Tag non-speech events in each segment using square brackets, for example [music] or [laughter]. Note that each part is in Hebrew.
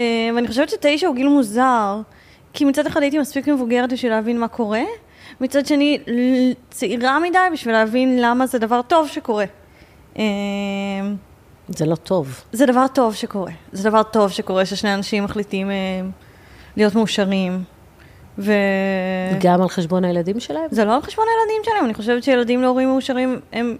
אה, ואני חושבת שתשע הוא גיל מוזר, כי מצד אחד הייתי מספיק מבוגרת בשביל להבין מה קורה, מצד שני צעירה מדי בשביל להבין למה זה דבר טוב שקורה. אה, זה לא טוב. זה דבר טוב שקורה. זה דבר טוב שקורה ששני אנשים מחליטים להיות מאושרים. ו... גם על חשבון הילדים שלהם? זה לא על חשבון הילדים שלהם, אני חושבת שילדים להורים מאושרים הם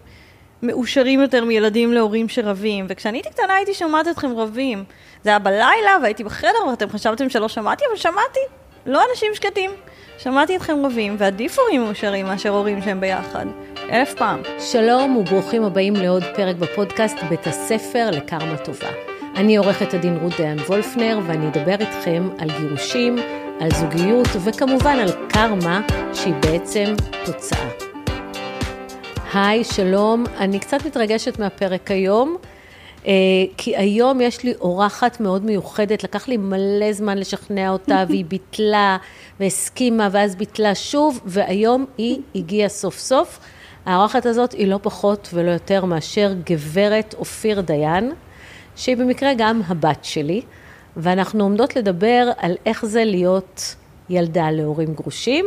מאושרים יותר מילדים להורים שרבים. וכשאני הייתי קטנה הייתי שומעת אתכם רבים. זה היה בלילה והייתי בחדר ואתם חשבתם שלא שמעתי, אבל שמעתי. לא אנשים שקטים. שמעתי אתכם רבים, ועדיף הורים מאושרים מאשר הורים שהם ביחד. אלף פעם. שלום וברוכים הבאים לעוד פרק בפודקאסט בית הספר לקרמה טובה. אני עורכת הדין רות דיין וולפנר, ואני אדבר איתכם על גירושים, על זוגיות וכמובן על קרמה שהיא בעצם תוצאה. היי, שלום, אני קצת מתרגשת מהפרק היום, אה, כי היום יש לי אורחת מאוד מיוחדת, לקח לי מלא זמן לשכנע אותה [laughs] והיא ביטלה והסכימה ואז ביטלה שוב, והיום היא הגיעה סוף סוף. האורחת הזאת היא לא פחות ולא יותר מאשר גברת אופיר דיין, שהיא במקרה גם הבת שלי. ואנחנו עומדות לדבר על איך זה להיות ילדה להורים גרושים,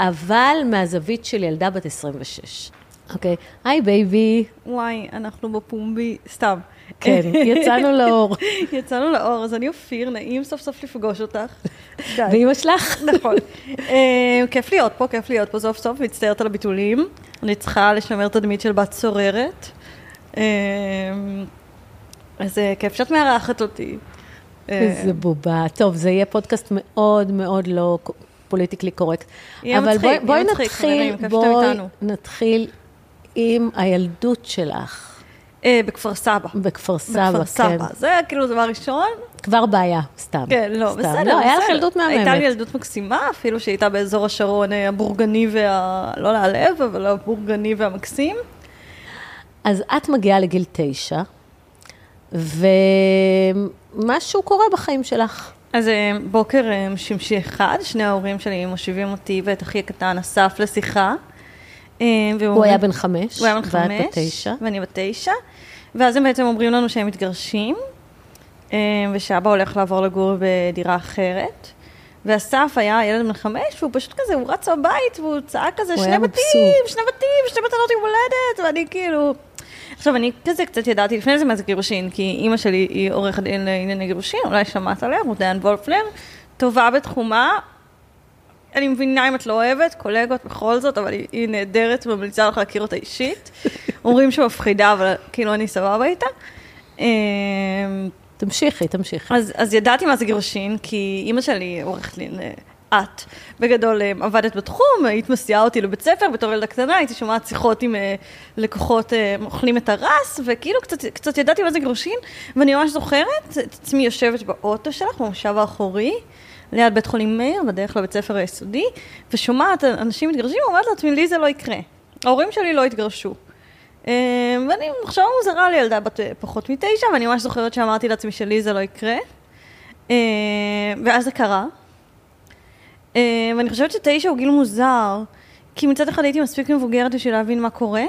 אבל מהזווית של ילדה בת 26. אוקיי, היי baby. וואי, אנחנו בפומבי, סתם. כן, [laughs] יצאנו לאור. יצאנו לאור, אז אני אופיר, נעים סוף סוף לפגוש אותך. [laughs] ואימא שלך? [laughs] נכון. אה, כיף להיות פה, כיף להיות פה סוף סוף, מצטערת על הביטולים. אני צריכה לשמר תדמית של בת סוררת. אה, אז אה, כיף שאת מארחת אותי. איזה בובה. טוב, זה יהיה פודקאסט מאוד מאוד לא פוליטיקלי קורקט. יהיה מצחיק, יהיה מצחיק, בואי נתחיל, בואי נתחיל עם הילדות שלך. אה, בכפר סבא. בכפר סבא, בכפר סבא. כן. זה כאילו דבר ראשון. כבר בעיה, סתם. כן, לא, סתם. בסדר. לא, היה לך ילדות מהממת. הייתה לי ילדות מקסימה, אפילו שהייתה באזור השרון אה, הבורגני וה... לא להעלב, אבל הבורגני והמקסים. אז את מגיעה לגיל תשע, ו... משהו קורה בחיים שלך. אז אה, בוקר שמשי אחד, שני ההורים שלי מושיבים אותי ואת אחי הקטן אסף לשיחה. אה, הוא היה בן חמש, הוא היה בן חמש, ואת בת תשע. ואני בת תשע. ואז הם בעצם אומרים לנו שהם מתגרשים, ושאבא הולך לעבור לגור בדירה אחרת. ואסף היה ילד בן חמש, והוא פשוט כזה, הוא רץ בבית, והוא צעק כזה, שני בתים, שני בתים, שני מתנות יום הולדת, ואני כאילו... עכשיו, אני כזה קצת ידעתי לפני זה מה זה גירושין, כי אימא שלי היא עורכת דין לענייני גירושין, אולי שמעת עליה, רודן וולפלר, טובה בתחומה. אני מבינה אם את לא אוהבת, קולגות בכל זאת, אבל היא, היא נהדרת, ממליצה לך להכיר אותה אישית. [laughs] אומרים שמפחידה, אבל כאילו אני סבבה איתה. אמ, תמשיכי, תמשיכי. אז, אז ידעתי מה זה גירושין, כי אימא שלי עורכת דין אה, את, בגדול, אה, עבדת בתחום, היית מסיעה אותי לבית ספר, בתור ילדה קטנה הייתי שומעת שיחות עם אה, לקוחות אוכלים את הרס, וכאילו קצת, קצת ידעתי מה זה גירושין, ואני ממש זוכרת את עצמי יושבת באוטו שלך, במושב האחורי, ליד בית חולים מאיר, בדרך לבית ספר היסודי, ושומעת אנשים מתגרשים, ואומרת לעצמי, לי זה לא יקרה. ההורים שלי לא התגרשו. ואני מחשבה מוזרה לילדה בת פחות מתשע, ואני ממש זוכרת שאמרתי לעצמי שלי זה לא יקרה. ואז זה קרה. אה, ואני חושבת שתשע הוא גיל מוזר, כי מצד אחד הייתי מספיק מבוגרת בשביל להבין מה קורה,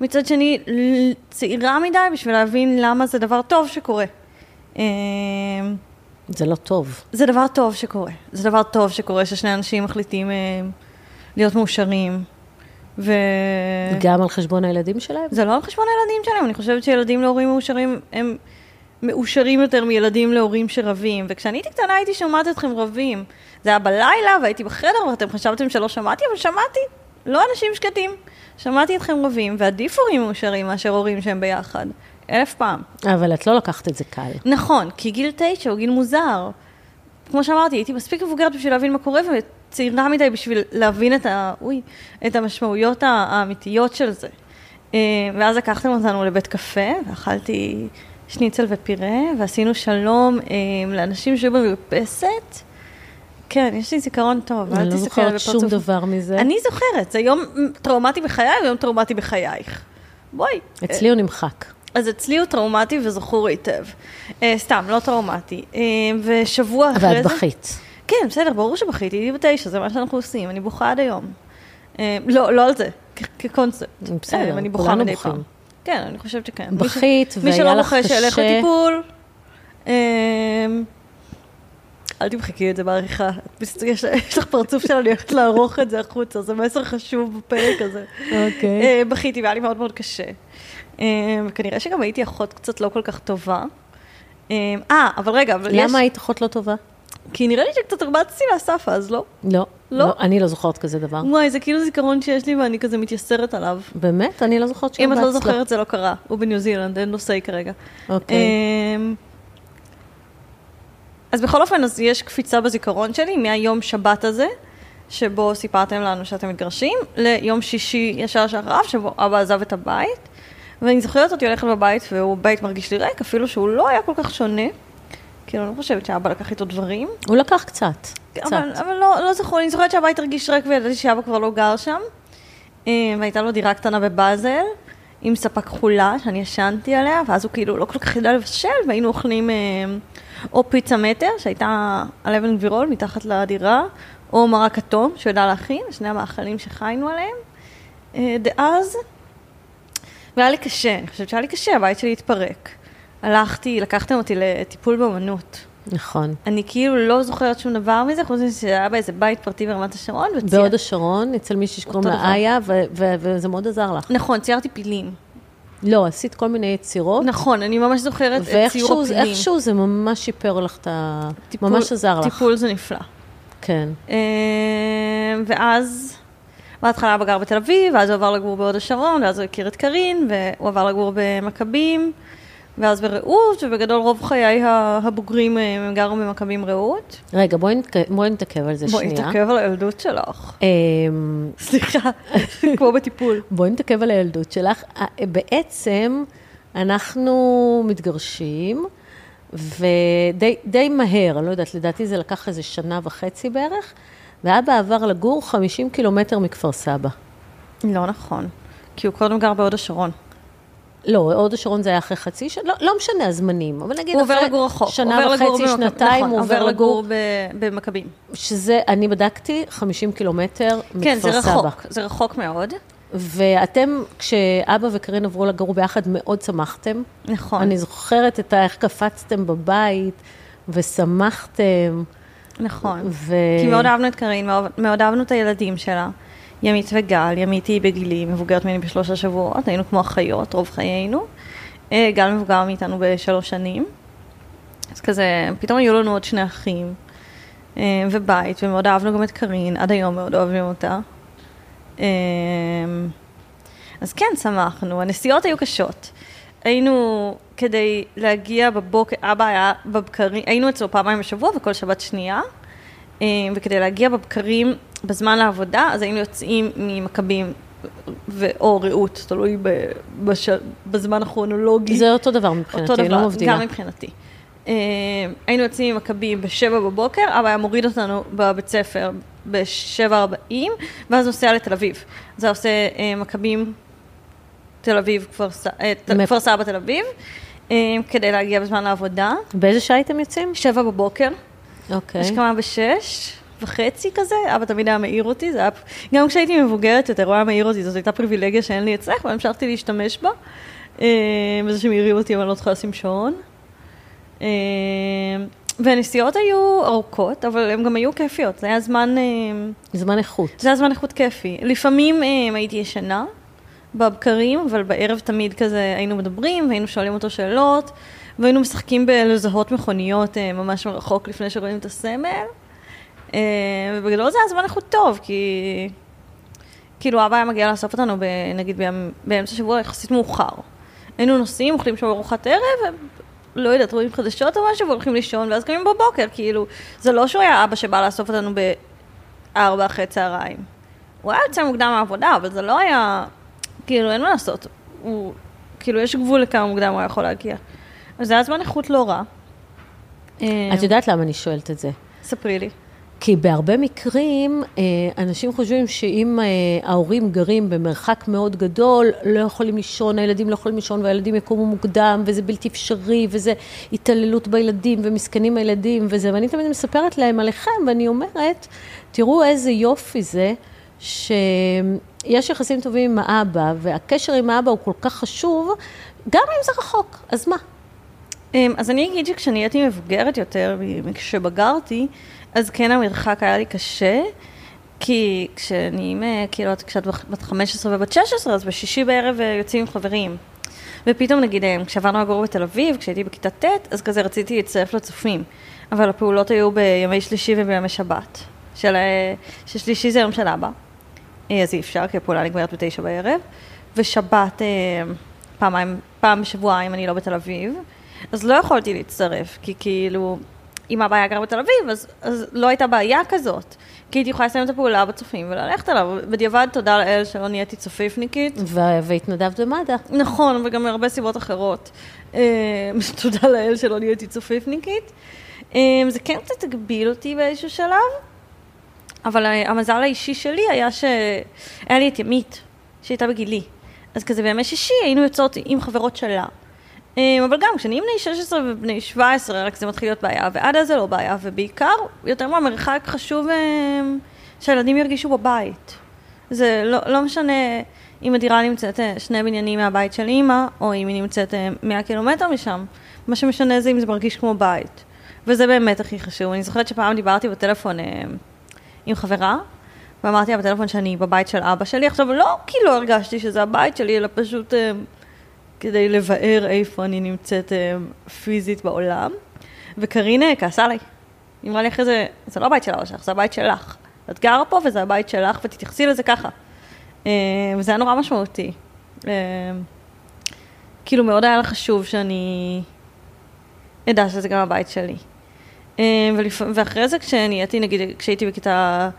מצד שני צעירה מדי בשביל להבין למה זה דבר טוב שקורה. זה לא טוב. זה דבר טוב שקורה. זה דבר טוב שקורה ששני אנשים מחליטים אה, להיות מאושרים. ו... גם על חשבון הילדים שלהם? זה לא על חשבון הילדים שלהם, אני חושבת שילדים להורים מאושרים הם מאושרים יותר מילדים להורים שרבים. וכשאני הייתי קטנה הייתי שומעת אתכם רבים. זה היה בלילה והייתי בחדר ואתם חשבתם שלא שמעתי, אבל שמעתי. לא אנשים שקטים. שמעתי אתכם רבים, ועדיף הורים מאושרים מאשר הורים שהם ביחד. אלף פעם. אבל את לא לקחת את זה קל. נכון, כי גיל תשע הוא גיל מוזר. כמו שאמרתי, הייתי מספיק מבוגרת בשביל להבין מה קורה, וצעירה מדי בשביל להבין את, ה... אוי, את המשמעויות האמיתיות של זה. אה, ואז לקחתם אותנו לבית קפה, ואכלתי שניצל ופירה, ועשינו שלום אה, לאנשים שהיו במרפסת. כן, יש לי זיכרון טוב, אל תסתכל על אני לא זוכרת שום דבר מזה. אני זוכרת, זה יום טראומטי בחיי, ויום טראומטי בחייך. בואי. אצלי הוא נמחק. אז אצלי הוא טראומטי וזכור היטב. אה, סתם, לא טראומטי. אה, ושבוע אחרי זה... אבל את בכית. כן, בסדר, ברור שבכיתי, הייתי בתשע, זה מה שאנחנו עושים, אני בוכה עד היום. אה, לא, לא על זה, כקונספט. בסדר, כולנו בוכים. כן, אני חושבת שכן. בכית, והיה לך קשה. מי שלא בוכה, שילך לטיפול. אל תמחקי את זה בעריכה. יש, יש לך פרצוף של אני הולכת לערוך את זה החוצה, זה מסר חשוב בפרק הזה. אוקיי. בכיתי, והיה לי מאוד מאוד קשה. אה, וכנראה שגם הייתי אחות קצת לא כל כך טובה. אה, אה, אבל רגע, אבל יש... למה היית אחות לא טובה? כי נראה לי שקצת הרבצתי לאסף אז, לא? לא. לא? אני לא זוכרת כזה דבר. וואי, זה כאילו זיכרון שיש לי ואני כזה מתייסרת עליו. באמת? אני לא זוכרת אם את לא שהרבצת. זוכרת, זה לא קרה. הוא בניו זילנד, אין סיי כרגע. אוקיי. אמ, אז בכל אופן, אז יש קפיצה בזיכרון שלי מהיום שבת הזה, שבו סיפרתם לנו שאתם מתגרשים, ליום שישי ישר שאחריו, שבו אבא עזב את הבית. ואני זוכרת אותי הולכת בבית, והוא בית מרגיש לי ריק, אפילו שהוא לא היה כל כך שונה. כאילו, אני לא חושבת שאבא לקח איתו דברים. הוא לקח קצת. קצת. אבל, אבל לא, לא זכור, אני זוכרת שהבית הרגיש ריק וידעתי שאבא כבר לא גר שם. אה, והייתה לו דירה קטנה בבאזל, עם ספה כחולה שאני ישנתי עליה, ואז הוא כאילו לא כל כך ידע לבשל, והיינו אוכלים אה, או פיצה מטר, שהייתה על אבן גבירול מתחת לדירה, או מרק כתום, שהוא ידע להכין, שני המאכלים שחיינו עליהם אה, דאז. והיה לי קשה, אני חושבת שהיה לי קשה, הבית שלי התפרק. הלכתי, לקחתם אותי לטיפול באמנות. נכון. אני כאילו לא זוכרת שום דבר מזה, חוץ מזה שזה היה באיזה בית פרטי ברמת השרון. וצייר- בהוד השרון, אצל מישהי שקוראים לה. איה, וזה מאוד עזר לך. נכון, ציירתי פילים. לא, עשית כל מיני יצירות, נכון, אני ממש זוכרת את ציור ואיכשהו הפילים. איכשהו זה ממש שיפר לך את ה... ממש עזר לך. טיפול זה נפלא. כן. אה, ואז, בהתחלה אבא גר בתל אביב, ואז הוא עבר לגור בהוד השרון, ואז הוא הכיר את קארין, והוא עבר לגור במכבים, ואז ברעות, ובגדול רוב חיי הבוגרים אה, הם גרו במכבים רעות. רגע, בואי בואי נתעכב על זה בואי שנייה. נתעכב על הילדות שלך. אמ, סליחה, [laughs] כמו בטיפול. בואי נתעכב על הילדות שלך. אה, בעצם, אנחנו מתגרשים, ודי די מהר, אני לא יודעת, לדעתי זה לקח איזה שנה וחצי בערך, ואבא עבר לגור 50 קילומטר מכפר סבא. לא נכון, כי הוא קודם גר בהוד השרון. לא, הוד השרון זה היה אחרי חצי שנה, לא, לא משנה הזמנים, אבל נגיד הוא עובר אחרי לגור רחוק. שנה וחצי, שנתיים, נכון, הוא עובר לגור, ב- במכבים. שזה, אני בדקתי, 50 קילומטר כן, זה מכפר סבא. רחוק, זה רחוק מאוד. ואתם, כשאבא וקרין עברו לגור ביחד, מאוד שמחתם. נכון. אני זוכרת את ה- איך קפצתם בבית, ושמחתם. נכון. ו... כי מאוד אהבנו את קארין, מאוד, מאוד אהבנו את הילדים שלה. ימית וגל, ימית היא בגילי, מבוגרת ממני בשלושה שבועות, היינו כמו אחיות רוב חיינו. אה, גל מבוגר מאיתנו בשלוש שנים. אז כזה, פתאום היו לנו עוד שני אחים, אה, ובית, ומאוד אהבנו גם את קארין, עד היום מאוד אוהבים אותה. אה, אז כן, שמחנו. הנסיעות היו קשות. היינו, כדי להגיע בבוקר, אבא היה בבקרים, היינו אצלו פעמיים בשבוע וכל שבת שנייה, אה, וכדי להגיע בבקרים בזמן לעבודה, אז היינו יוצאים ממכבים ו- או רעות, תלוי ב- בש... בזמן הכרונולוגי. זה אותו דבר מבחינתי, אותו אני דבר, לא מבדילה. גם מבחינתי. אה, היינו יוצאים ממכבים בשבע בבוקר, אבא היה מוריד אותנו בבית ספר בשבע ארבעים, ואז נוסע לתל אביב. זה עושה אה, מכבים תל אביב, כפר סבא תל אביב, כדי להגיע בזמן לעבודה. באיזה שעה הייתם יוצאים? שבע בבוקר, אוקיי. יש כמה בשש וחצי כזה, אבא תמיד היה מעיר אותי, זה היה, גם כשהייתי מבוגרת יותר, הוא היה מעיר אותי, זאת הייתה פריבילגיה שאין לי אצלך, והמשכתי להשתמש בה, אה, בזה שמעירים אותי, אבל אני לא צריכה לשים שעון. אה, והנסיעות היו ארוכות, אבל הן גם היו כיפיות, זה היה זמן, אה, זמן איכות. זה היה זמן איכות כיפי. לפעמים אה, הייתי ישנה בבקרים, אבל בערב תמיד כזה היינו מדברים, והיינו שואלים אותו שאלות, והיינו משחקים בלזהות מכוניות אה, ממש מרחוק לפני שרואים את הסמל. אה, ובגדול זה היה זמן איכות טוב, כי כאילו אבא היה מגיע לאסוף אותנו, ב, נגיד באמצע השבוע יחסית מאוחר. היינו נוסעים, אוכלים שם ארוחת ערב, לא יודעת, רואים חדשות או משהו, והולכים לישון, ואז קמים בבוקר, כאילו, זה לא שהוא היה אבא שבא לאסוף אותנו בארבע אחרי צהריים. הוא היה יוצא מוקדם מהעבודה, אבל זה לא היה, כאילו, אין מה לעשות. הוא, כאילו, יש גבול לכמה מוקדם הוא יכול להגיע. אז זה היה זמן איכות לא רע. אה, את יודעת למה אני שואלת את זה? ספרי לי. כי בהרבה מקרים, אה, אנשים חושבים שאם אה, ההורים גרים במרחק מאוד גדול, לא יכולים לישון, הילדים לא יכולים לישון והילדים יקומו מוקדם, וזה בלתי אפשרי, וזה התעללות בילדים, ומסכנים הילדים, וזה, ואני תמיד מספרת להם עליכם, ואני אומרת, תראו איזה יופי זה, שיש יחסים טובים עם האבא, והקשר עם האבא הוא כל כך חשוב, גם אם זה רחוק, אז מה? אמ, אז אני אגיד שכשאני הייתי מבוגרת יותר, כשבגרתי, אז כן המרחק היה לי קשה, כי כשאני, כאילו, כשאת בת 15 ובת 16, אז בשישי בערב אה, יוצאים חברים. ופתאום נגיד, אה, כשעברנו לגור בתל אביב, כשהייתי בכיתה ט', אז כזה רציתי להצטרף לצופים. אבל הפעולות היו בימי שלישי ובימי שבת. של, אה, ששלישי זה יום של אבא, אז אי אפשר, כי הפעולה נגמרת בתשע בערב. ושבת פעמיים, פעם בשבוע אם אני לא בתל אביב. אז לא יכולתי להצטרף, כי כאילו, אם אבא היה גר בתל אביב, אז, אז לא הייתה בעיה כזאת. כי הייתי יכולה לסיים את הפעולה בצופים וללכת אליו. בדיעבד, תודה לאל שלא נהייתי צופיפניקית. והתנדבת במד"א. נכון, וגם מהרבה סיבות אחרות. אה, [laughs] תודה לאל שלא נהייתי צופיפניקית. אה, זה כן קצת הגביל אותי באיזשהו שלב, אבל המזל האישי שלי היה שהיה לי את ימית, שהייתה בגילי. אז כזה בימי שישי היינו יוצאות עם חברות שלה. אמ, אבל גם כשאני בני 16 ובני 17, רק זה מתחיל להיות בעיה, ועד אז זה לא בעיה, ובעיקר, יותר מהמרחק חשוב אמ, שהילדים ירגישו בבית. זה לא, לא משנה אם הדירה נמצאת אה, שני בניינים מהבית של אימא, או אם היא נמצאת 100 אה, קילומטר משם. מה שמשנה זה אם זה מרגיש כמו בית. וזה באמת הכי חשוב. אני זוכרת שפעם דיברתי בטלפון אה, עם חברה, ואמרתי לה בטלפון שאני בבית של אבא שלי. עכשיו, לא כי לא הרגשתי שזה הבית שלי, אלא פשוט כדי לבאר איפה אני נמצאת אה, פיזית בעולם. וקרינה אה, כעסה עליי. היא אמרה לי אחרי זה, זה לא הבית של אבא שלך, זה הבית שלך. את גרה פה וזה הבית שלך, ותתייחסי לזה ככה. אה, וזה היה נורא משמעותי. כאילו מאוד היה לה חשוב שאני אדע שזה גם הבית שלי. ואחרי זה כשנהייתי, נגיד, כשהייתי בכיתה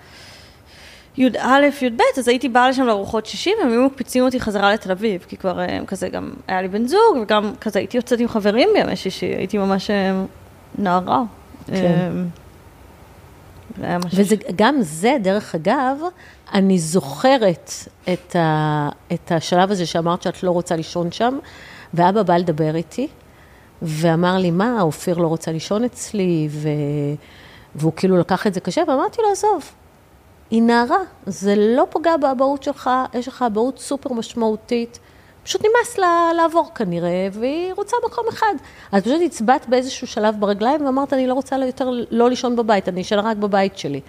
י"א, י"ב, אז הייתי באה לשם לארוחות שישי, והם היו מקפיצים אותי חזרה לתל אביב, כי כבר אה, כזה גם היה לי בן זוג, וגם כזה הייתי יוצאת עם חברים בימי שישי, הייתי ממש אה, נערה. כן. אה, וזה, גם זה, דרך אגב, אני זוכרת את, ה, את השלב הזה שאמרת שאת לא רוצה לישון שם, ואבא בא לדבר איתי, ואמר לי, מה, אופיר לא רוצה לישון אצלי, ו... והוא כאילו לקח את זה קשה, ואמרתי לו, עזוב, היא נערה, זה לא פוגע באבהות שלך, יש לך אבהות סופר משמעותית. פשוט נמאס לה לעבור כנראה, והיא רוצה מקום אחד. אז פשוט הצבעת באיזשהו שלב ברגליים ואמרת, אני לא רוצה יותר לא לישון בבית, אני אשאר רק בבית שלי.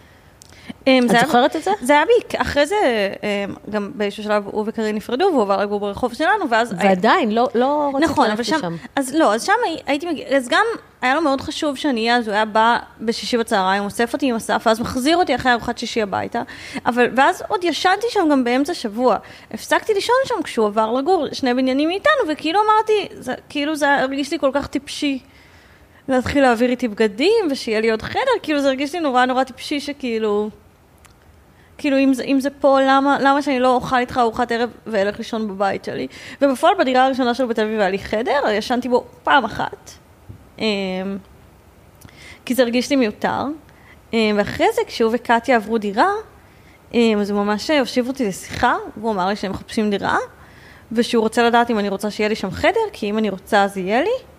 אמ, את זוכרת את זה? זה היה בי, אחרי זה, אמ, גם באיזשהו שלב הוא וקארין נפרדו, והוא עבר לגור ברחוב שלנו, ואז... ועדיין, לא, לא רצית נכון, ללכת לשם. אז לא, אז שם הייתי מגיעה, אז גם היה לו מאוד חשוב שאני אהיה, אז הוא היה בא בשישי בצהריים, אוסף אותי עם אסף, ואז מחזיר אותי אחרי ארוחת שישי הביתה, אבל, ואז עוד ישנתי שם גם באמצע שבוע. הפסקתי לישון שם כשהוא עבר לגור שני בניינים מאיתנו, וכאילו אמרתי, זה, כאילו זה הרגיש לי כל כך טיפשי. להתחיל להעביר איתי בגדים, ושיהיה לי עוד חדר, כאילו זה הרגיש לי נורא נורא טיפשי שכאילו... כאילו, אם זה, אם זה פה, למה, למה שאני לא אוכל איתך ארוחת ערב ואלך לישון בבית שלי? ובפועל, בדירה הראשונה שלו בתל אביב היה לי חדר, ישנתי בו פעם אחת. אמ, כי זה הרגיש לי מיותר. אמ, ואחרי זה, כשהוא וקטיה עברו דירה, אמ, אז הוא ממש הושיב אותי לשיחה, והוא אמר לי שהם מחפשים דירה, ושהוא רוצה לדעת אם אני רוצה שיהיה לי שם חדר, כי אם אני רוצה אז יהיה לי.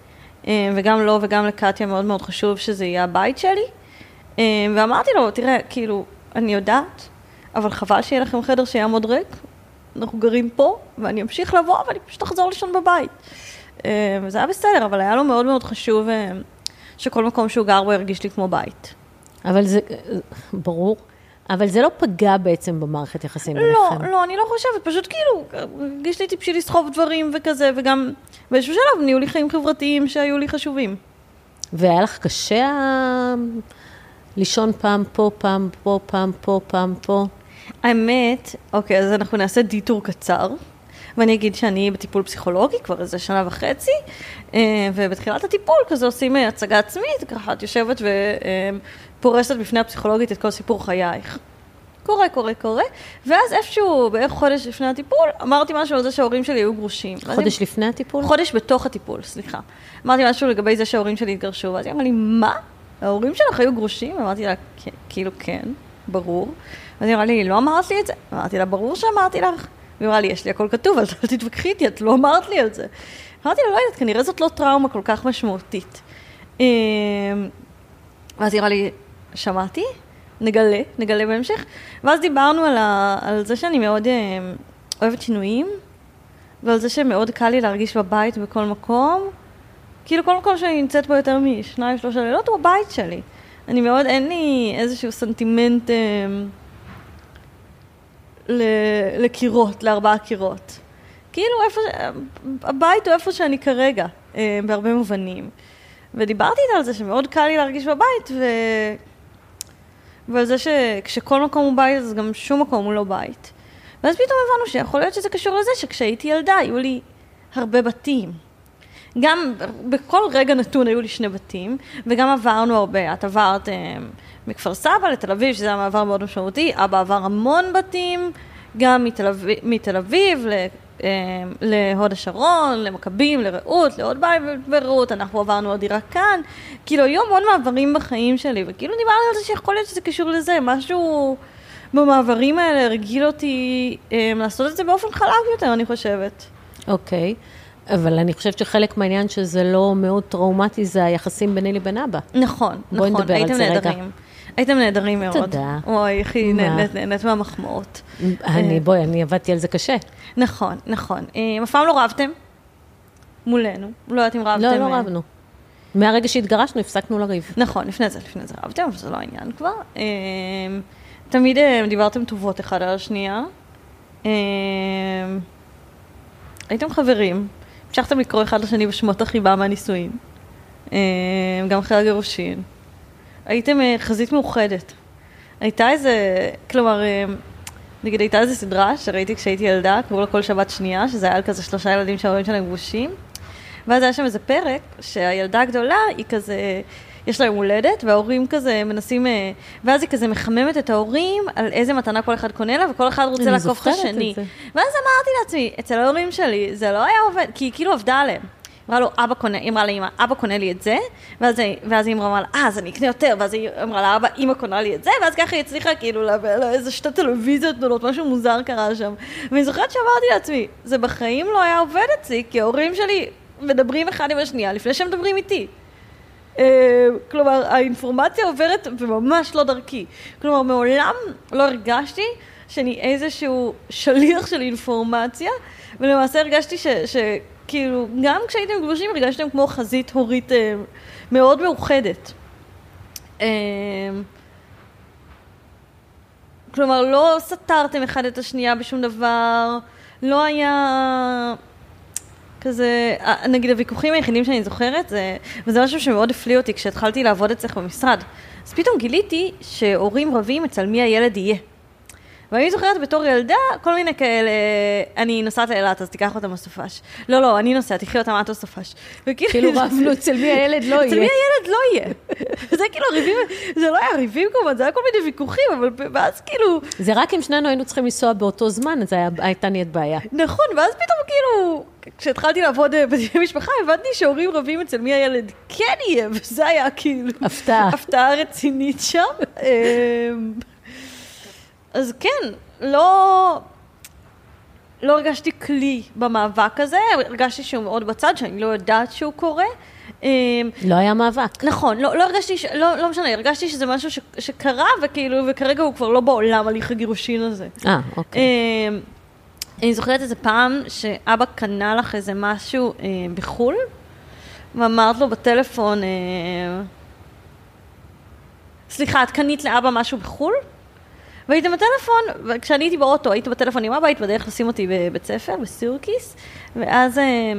וגם לו וגם לקטיה מאוד מאוד חשוב שזה יהיה הבית שלי. ואמרתי לו, תראה, כאילו, אני יודעת אבל חבל שיהיה לכם חדר שיעמוד ריק, אנחנו גרים פה, ואני אמשיך לבוא, ואני פשוט אחזור לישון בבית. אה, וזה היה בסדר, אבל היה לו מאוד מאוד חשוב אה, שכל מקום שהוא גר בו ירגיש לי כמו בית. אבל זה, ברור. אבל זה לא פגע בעצם במערכת יחסים לא, ביניכם. לא, לא, אני לא חושבת, פשוט כאילו, הרגיש לי טיפשי לסחוב דברים וכזה, וגם באיזשהו שלב נהיו לי חיים חברתיים שהיו לי חשובים. והיה לך קשה לישון פעם פה, פעם פה, פעם פה, פעם פה? האמת, אוקיי, אז אנחנו נעשה דיטור קצר. ואני אגיד שאני בטיפול פסיכולוגי כבר איזה שנה וחצי, אה, ובתחילת הטיפול כזה עושים אה, הצגה עצמית, ככה את יושבת ופורסת בפני הפסיכולוגית את כל סיפור חייך. קורה, קורה, קורה, ואז איפשהו, בערך חודש לפני הטיפול, אמרתי משהו על זה שההורים שלי היו גרושים. חודש לפני הטיפול? חודש בתוך הטיפול, סליחה. אמרתי משהו לגבי זה שההורים שלי התגרשו, ואז היא אמרה לי, מה? ההורים שלך היו גרושים? אמרתי לה, כאילו כן, ברור. אז היא אמרה לי, לא אמרת לי את זה? אמרתי לה, ברור שאמרתי לך. היא אמרה לי, יש לי הכל כתוב, אל תתווכחי איתי, את לא אמרת לי על זה. אמרתי לה, לא יודעת, כנראה זאת לא טראומה כל כך משמעותית. אמ, ואז היא אמרה לי, שמעתי, נגלה, נגלה בהמשך. ואז דיברנו על, ה, על זה שאני מאוד אמ, אוהבת שינויים, ועל זה שמאוד קל לי להרגיש בבית בכל מקום, כאילו כל מקום שאני נמצאת בו יותר משניים, שלושה לילות הוא הבית שלי. אני מאוד, אין לי איזשהו סנטימנט אה, ל- לקירות, לארבעה קירות. כאילו איפה, הבית הוא איפה שאני כרגע, אה, בהרבה מובנים. ודיברתי איתה על זה שמאוד קל לי להרגיש בבית, ו... ועל זה שכשכל מקום הוא בית, אז גם שום מקום הוא לא בית. ואז פתאום הבנו שיכול להיות שזה קשור לזה שכשהייתי ילדה היו לי הרבה בתים. גם בכל רגע נתון היו לי שני בתים, וגם עברנו הרבה. את עברת אה, מכפר סבא לתל אביב, שזה היה מעבר מאוד משמעותי, אבא עבר המון בתים, גם מתל אביב, מתל אביב ל, אה, להוד השרון, למכבים, לרעות, לעוד בית ברעות, אנחנו עברנו עוד דירה כאן. כאילו, היו המון מעברים בחיים שלי, וכאילו דיברנו על זה שיכול להיות שזה קשור לזה, משהו במעברים האלה הרגיל אותי אה, לעשות את זה באופן חלק יותר, אני חושבת. אוקיי. אבל אני חושבת שחלק מהעניין שזה לא מאוד טראומטי, זה היחסים ביני לבין אבא. נכון, נכון, הייתם. נהדרים. הייתם נהדרים מאוד. תודה. אוי, איך היא מה? נהנית נהנית מהמחמאות. אני, בואי, אני עבדתי על זה קשה. נכון, נכון. אה, אף פעם לא רבתם מולנו, לא יודעת אם רבתם. לא, לא אה, רבנו. מהרגע שהתגרשנו, הפסקנו לריב. נכון, לפני זה, לפני זה רבתם, אבל זה לא העניין כבר. אה, תמיד אה, דיברתם טובות אחד על השנייה. אה, הייתם חברים, המשכתם לקרוא אחד לשני בשמות החיבה מהנישואין, אה, גם אחרי הגירושין. הייתם אה, חזית מאוחדת. הייתה איזה, כלומר, אה, נגיד הייתה איזה סדרה שראיתי כשהייתי ילדה, קראו לה כל שבת שנייה, שזה היה על כזה שלושה ילדים שההורים שלהם גרושים. ואז היה שם איזה פרק שהילדה הגדולה היא כזה, יש לה יום הולדת, וההורים כזה מנסים, אה, ואז היא כזה מחממת את ההורים על איזה מתנה כל אחד קונה לה, וכל אחד רוצה לעקוף את השני. ואז אמרתי לעצמי, אצל ההורים שלי זה לא היה עובד, כי היא כאילו עבדה עליהם. אמרה לו, אבא קונה, היא אמרה לאמא, אבא קונה לי את זה, ואז, ואז היא אמרה לה, אה, אז אני אקנה יותר, ואז היא אמרה לה, אבא, אמא קונה לי את זה, ואז ככה היא הצליחה כאילו להביא לה איזה שתי טלוויזיות גדולות, משהו מוזר קרה שם. ואני זוכרת שאמרתי לעצמי, זה בחיים לא היה עובד אצלי, כי ההורים שלי מדברים אחד עם השנייה לפני שהם מדברים איתי. אה, כלומר, האינפורמציה עוברת וממש לא דרכי. כלומר, מעולם לא הרגשתי שאני איזשהו שליח של אינפורמציה, ולמעשה הרגשתי ש... שכאילו, גם כשהייתם גרושים הרגשתם כמו חזית הורית אה, מאוד מאוחדת. אה, כלומר, לא סתרתם אחד את השנייה בשום דבר, לא היה כזה, אה, נגיד הוויכוחים היחידים שאני זוכרת, זה, וזה משהו שמאוד הפליא אותי כשהתחלתי לעבוד אצלך במשרד. אז פתאום גיליתי שהורים רבים אצל מי הילד יהיה. ואני זוכרת בתור ילדה, כל מיני כאלה, אני נוסעת לאילת, אז תיקח אותם בסופש. לא, לא, אני נוסעת, תקחי אותם בסופש. וכאילו- כאילו רבנו אצל מי הילד לא אצל מי יהיה. הילד לא יהיה. זה כאילו ריבים, זה לא היה ריבים כמובן, זה היה כל מיני ויכוחים, אבל ואז כאילו, זה רק אם שנינו היינו צריכים לנסוע באותו זמן, אז הייתה נהיית בעיה. נכון, ואז פתאום כאילו, כשהתחלתי לעבוד אה, בדיני משפחה, הבנתי שהורים רבים אצל מי הילד כן יהיה, וזה היה כאילו... הפתעה. הפתעה רצינית שם. אז כן, לא... לא הרגשתי כלי במאבק הזה, הרגשתי שהוא מאוד בצד, שאני לא יודעת שהוא קורה. אמ, לא היה מאבק. נכון, לא, לא הרגשתי, ש... לא, לא משנה, הרגשתי שזה משהו ש... שקרה, וכאילו, וכרגע הוא כבר לא בעולם, הליך הגירושין הזה. אה, אוקיי. אמ, אני זוכרת איזה פעם שאבא קנה לך איזה משהו אה, בחו"ל, ואמרת לו בטלפון, אה, סליחה, את קנית לאבא משהו בחו"ל? והייתם בטלפון, וכשאני הייתי באוטו, הייתי בטלפון עם אבא, היית בדרך לשים אותי בבית ספר, בסיורקיס, ואז אה,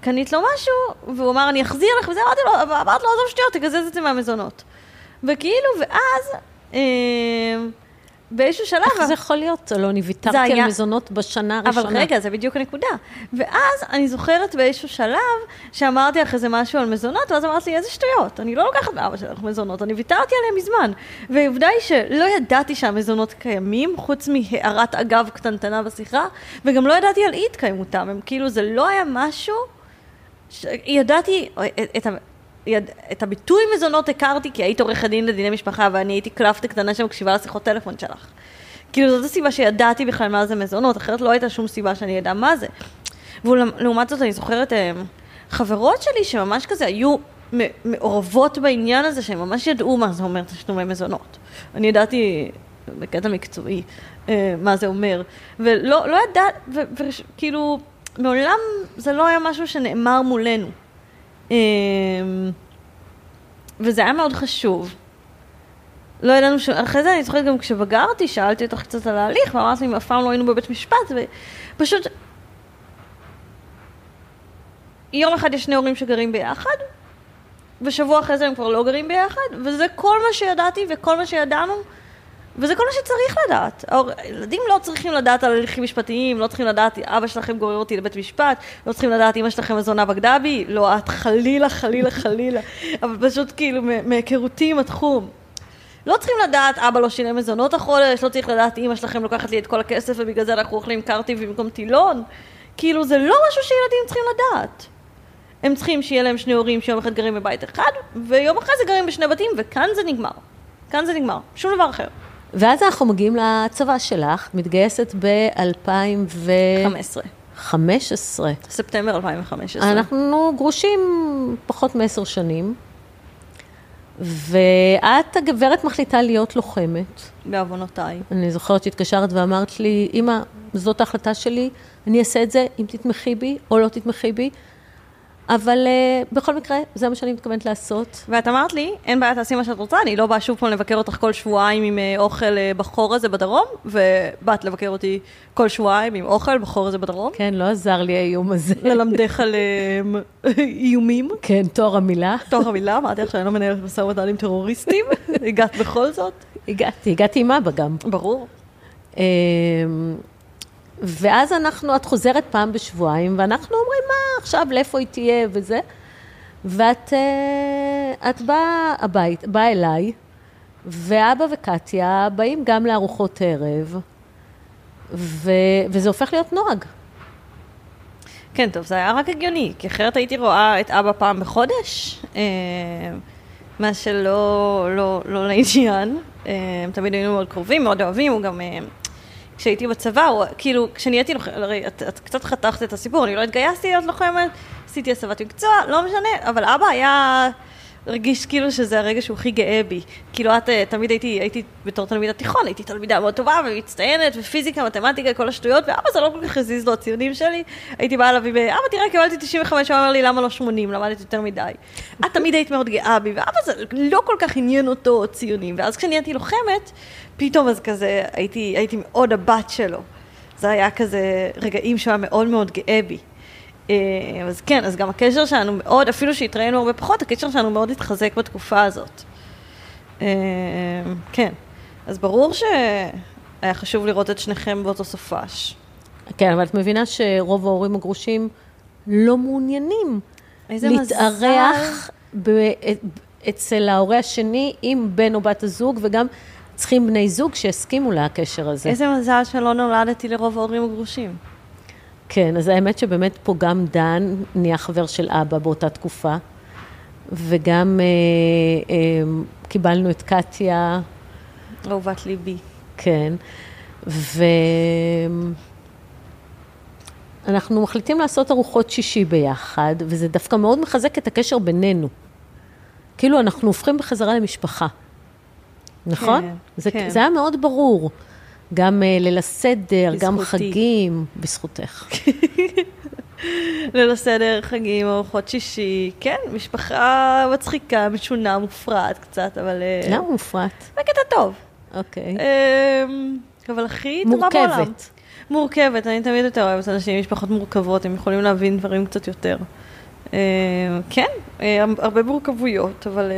קנית לו משהו, והוא אמר, אני אחזיר לך, וזה, אמרתי לו, אמרתי לו, עזוב שטויות, תקזז את זה מהמזונות. וכאילו, ואז, אה, באיזשהו שלב... איך זה יכול להיות? הלוא אני ויתרתי זה על היה- מזונות בשנה הראשונה. אבל רגע, זה בדיוק הנקודה. ואז אני זוכרת באיזשהו שלב שאמרתי לך איזה משהו על מזונות, ואז אמרת לי, איזה שטויות, אני לא לוקחת מאבא שלך מזונות, אני ויתרתי עליהם מזמן. והעובדה היא שלא ידעתי שהמזונות קיימים, חוץ מהערת אגב קטנטנה בשיחה, וגם לא ידעתי על אי התקיימותם, הם כאילו, זה לא היה משהו, ש... ידעתי את, את, ה- יד... את הביטוי מזונות הכרתי, כי היית עורכת דין לדיני משפחה, ואני הייתי קלפטה קטנה שמקשיבה לשיחות טלפון שלך. כאילו זאת הסיבה שידעתי בכלל מה זה מזונות, אחרת לא הייתה שום סיבה שאני אדע מה זה. ולעומת זאת אני זוכרת אה, חברות שלי שממש כזה היו מעורבות בעניין הזה, שהן ממש ידעו מה זה אומר תשלומי מזונות. אני ידעתי בקטע מקצועי אה, מה זה אומר, ולא לא ידעת, וכאילו, מעולם זה לא היה משהו שנאמר מולנו. אמ, וזה היה מאוד חשוב. לא ידענו ש... אחרי זה אני זוכרת גם כשבגרתי, שאלתי אותך קצת על ההליך, ואמרתי אם אף פעם לא היינו בבית משפט, ופשוט... יום אחד יש שני הורים שגרים ביחד, ושבוע אחרי זה הם כבר לא גרים ביחד, וזה כל מה שידעתי וכל מה שידענו, וזה כל מה שצריך לדעת. ילדים לא צריכים לדעת על הליכים משפטיים, לא צריכים לדעת, אבא שלכם גורר אותי לבית משפט, לא צריכים לדעת, אמא שלכם מזונה בגדה בי, לא את, חלילה, חלילה, [laughs] חלילה, אבל פשוט כאילו מהיכרותי עם התחום. לא צריכים לדעת, אבא לא שילם מזונות החודש, לא צריך לדעת, אמא שלכם לוקחת לי את כל הכסף ובגלל זה אנחנו אוכלים קרטי במקום טילון. כאילו, זה לא משהו שילדים צריכים לדעת. הם צריכים שיהיה להם שני הורים שיום אחד גרים בבית אחד, ויום אחרי זה גרים בשני בתים, וכאן זה נגמר. כאן זה נגמר, שום דבר אחר. ואז אנחנו מגיעים לצבא שלך, מתגייסת ב-2015. 15. ספטמבר 2015. אנחנו גרושים פחות מעשר שנים. ואת, הגברת, מחליטה להיות לוחמת. בעוונותיי. אני זוכרת שהתקשרת ואמרת לי, אמא, זאת ההחלטה שלי, אני אעשה את זה אם תתמכי בי או לא תתמכי בי. אבל uh, בכל מקרה, זה מה שאני מתכוונת לעשות. ואת אמרת לי, אין בעיה, תעשי מה שאת רוצה, אני לא באה שוב פעם לבקר אותך כל שבועיים עם uh, אוכל uh, בחור הזה בדרום, ובאת לבקר אותי כל שבועיים עם אוכל בחור הזה בדרום. כן, לא עזר לי האיום הזה. ללמדך על איומים. כן, תואר המילה. תואר המילה, אמרתי לך שאני לא מנהלת משא ומתן עם טרוריסטים, [laughs] הגעת בכל זאת. הגעתי, הגעתי עם אבא גם. ברור. ואז אנחנו, את חוזרת פעם בשבועיים, ואנחנו אומרים, מה עכשיו, לאיפה היא תהיה וזה. ואת אה, את באה הבית, באה אליי, ואבא וקטיה באים גם לארוחות ערב, ו, וזה הופך להיות נוהג. כן, טוב, זה היה רק הגיוני, כי אחרת הייתי רואה את אבא פעם בחודש, אה, מה שלא לא, לא לעניין. אה, תמיד היינו מאוד קרובים, מאוד אוהבים, הוא גם... כשהייתי בצבא, או כאילו, כשנהייתי לוחמת, הרי את, את קצת חתכת את הסיפור, אני לא התגייסתי להיות לוחמת, עשיתי הסבת מקצוע, לא משנה, אבל אבא היה... הרגיש כאילו שזה הרגע שהוא הכי גאה בי. כאילו את, אה, תמיד הייתי, הייתי בתור תלמידת תיכון, הייתי תלמידה מאוד טובה ומצטיינת, ופיזיקה, מתמטיקה, כל השטויות, ואבא זה לא כל כך הזיז לו הציונים שלי. הייתי באה אליו, אבא תראה, קיבלתי 95, הוא אמר לי, למה לא 80? למדתי יותר מדי. את תמיד היית מאוד גאה בי, ואבא זה לא כל כך עניין אותו ציונים. ואז כשנהייתי לוחמת, פתאום אז כזה, הייתי, הייתי מאוד הבת שלו. זה היה כזה רגעים שהוא היה מאוד מאוד גאה בי. אה, אז כן, אז גם הקשר שלנו מאוד, אפילו שהתראינו הרבה פחות, הקשר שלנו מאוד התחזק בתקופה הזאת. אה, כן, אז ברור שהיה חשוב לראות את שניכם באותו סופש. כן, אבל את מבינה שרוב ההורים הגרושים לא מעוניינים להתארח ב- אצל ההורה השני עם בן או בת הזוג, וגם צריכים בני זוג שיסכימו לקשר הזה. איזה מזל שלא נולדתי לרוב ההורים הגרושים. כן, אז האמת שבאמת פה גם דן נהיה חבר של אבא באותה תקופה, וגם אה, אה, קיבלנו את קטיה. אהובת ליבי. כן, ואנחנו מחליטים לעשות ארוחות שישי ביחד, וזה דווקא מאוד מחזק את הקשר בינינו. כאילו אנחנו הופכים בחזרה למשפחה, נכון? כן, זה, כן. זה היה מאוד ברור. גם uh, ליל הסדר, בזכותי. גם חגים, בזכותך. [laughs] ליל הסדר, חגים, ארוחות שישי, כן, משפחה מצחיקה, משונה, מופרעת קצת, אבל... אה, למה מופרעת? בקטע טוב. אוקיי. אמ, אבל הכי טובה בעולם. מורכבת. מורכבת, אני תמיד יותר אוהבת אנשים עם משפחות מורכבות, הם יכולים להבין דברים קצת יותר. אמ, כן, אה, הרבה מורכבויות, אבל